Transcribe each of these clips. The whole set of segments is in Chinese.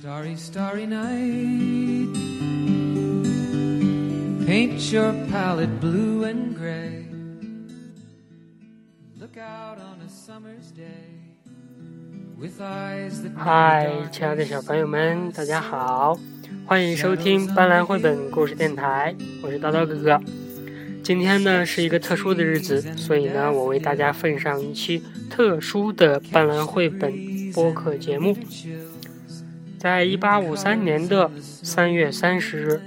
Starry, starry night. Paint your palette blue and gray. Look out on a summer's day. With eyes that 嗨，亲爱的小朋友们，大家好，欢迎收听斑斓绘本故事电台，我是叨叨哥哥。今天呢是一个特殊的日子，所以呢，我为大家奉上一期特殊的斑斓绘本播客节目。在一八五三年的三月三十日，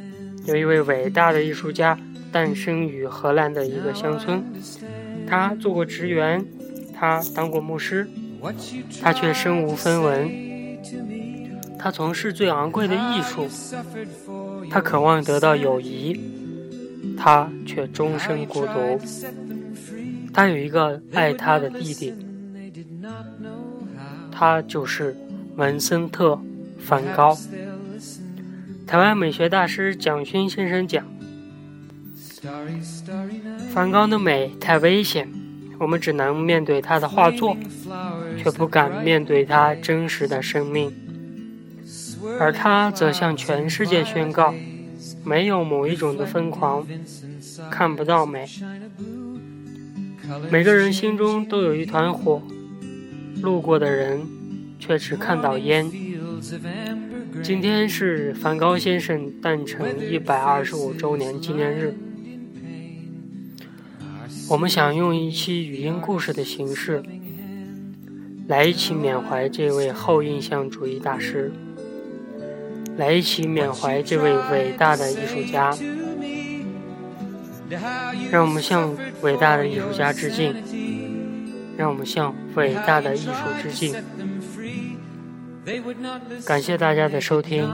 有一位伟大的艺术家诞生于荷兰的一个乡村。他做过职员，他当过牧师，他却身无分文。他从事最昂贵的艺术，他渴望得到友谊，他却终身孤独。他有一个爱他的弟弟，他就是文森特。梵高，台湾美学大师蒋勋先生讲：“梵高的美太危险，我们只能面对他的画作，却不敢面对他真实的生命。而他则向全世界宣告：没有某一种的疯狂，看不到美。每个人心中都有一团火，路过的人却只看到烟。”今天是梵高先生诞辰一百二十五周年纪念日，我们想用一期语音故事的形式，来一起缅怀这位后印象主义大师，来一起缅怀这位伟大的艺术家，让我们向伟大的艺术家致敬，让我们向伟大的艺术致敬。感谢大家的收听，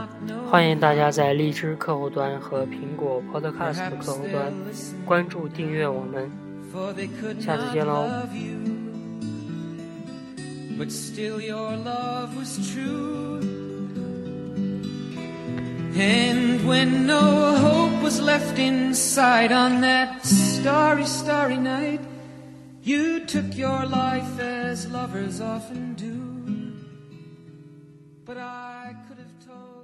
欢迎大家在荔枝客户端和苹果 Podcast 客户端关注订阅我们，下次见喽。but but I could have told.